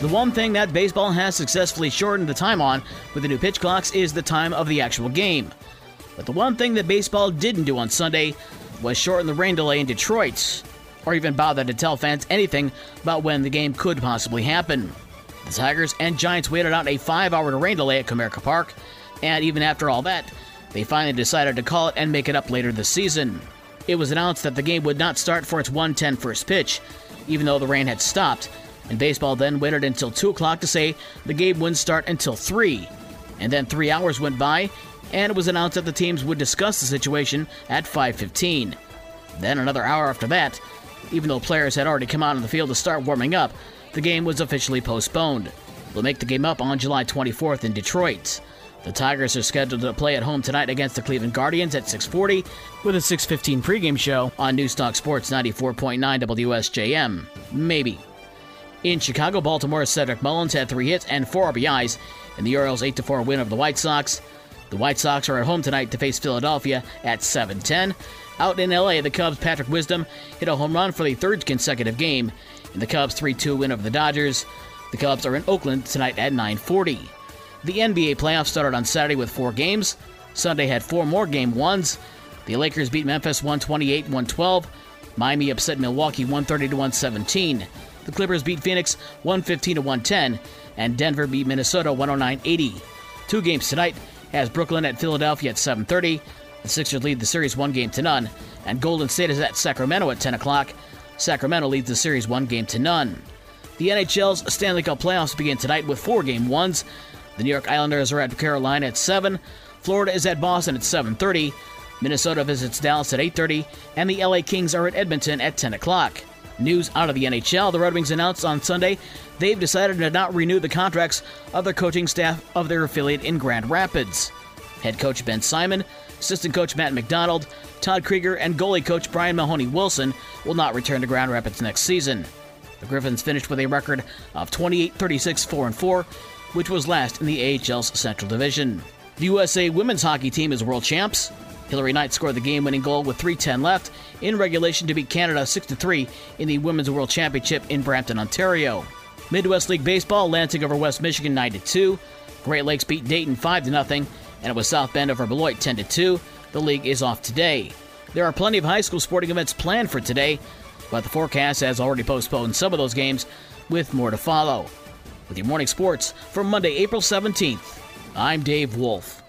The one thing that baseball has successfully shortened the time on with the new pitch clocks is the time of the actual game. But the one thing that baseball didn't do on Sunday was shorten the rain delay in Detroit, or even bother to tell fans anything about when the game could possibly happen. The Tigers and Giants waited out a five hour rain delay at Comerica Park, and even after all that, they finally decided to call it and make it up later this season. It was announced that the game would not start for its 110 first pitch, even though the rain had stopped, and baseball then waited until 2 o'clock to say the game wouldn't start until 3. And then three hours went by, and it was announced that the teams would discuss the situation at 5.15. Then another hour after that, even though players had already come out on the field to start warming up, the game was officially postponed. They'll make the game up on July 24th in Detroit. The Tigers are scheduled to play at home tonight against the Cleveland Guardians at 6:40 with a 6:15 pregame show on Newstalk Sports 94.9 WSJM. Maybe. In Chicago, Baltimore's Cedric Mullins had 3 hits and 4 RBIs in the Orioles' 8-4 win over the White Sox. The White Sox are at home tonight to face Philadelphia at 7:10. Out in LA, the Cubs' Patrick Wisdom hit a home run for the third consecutive game in the Cubs' 3-2 win over the Dodgers. The Cubs are in Oakland tonight at 9:40. The NBA playoffs started on Saturday with four games. Sunday had four more game ones. The Lakers beat Memphis 128 112. Miami upset Milwaukee 130 117. The Clippers beat Phoenix 115 to 110. And Denver beat Minnesota 109 80. Two games tonight has Brooklyn at Philadelphia at 7:30. The Sixers lead the series one game to none, and Golden State is at Sacramento at 10 o'clock. Sacramento leads the series one game to none. The NHL's Stanley Cup playoffs begin tonight with four game ones. The New York Islanders are at Carolina at 7. Florida is at Boston at 7:30. Minnesota visits Dallas at 8:30, and the LA Kings are at Edmonton at 10 o'clock. News out of the NHL: The Red Wings announced on Sunday they've decided to not renew the contracts of the coaching staff of their affiliate in Grand Rapids. Head coach Ben Simon, assistant coach Matt McDonald, Todd Krygier, and goalie coach Brian Mahoney Wilson will not return to Grand Rapids next season. The Griffins finished with a record of 28 36 4 4 which was last in the AHL's Central Division. The USA women's hockey team is world champs. Hilary Knight scored the game winning goal with 3.10 left in regulation to beat Canada 6 3 in the Women's World Championship in Brampton, Ontario. Midwest League Baseball, Lansing over West Michigan 9 2. Great Lakes beat Dayton 5 0, and it was South Bend over Beloit 10 2. The league is off today. There are plenty of high school sporting events planned for today, but the forecast has already postponed some of those games, with more to follow with your morning sports for Monday, April 17th. I'm Dave Wolf.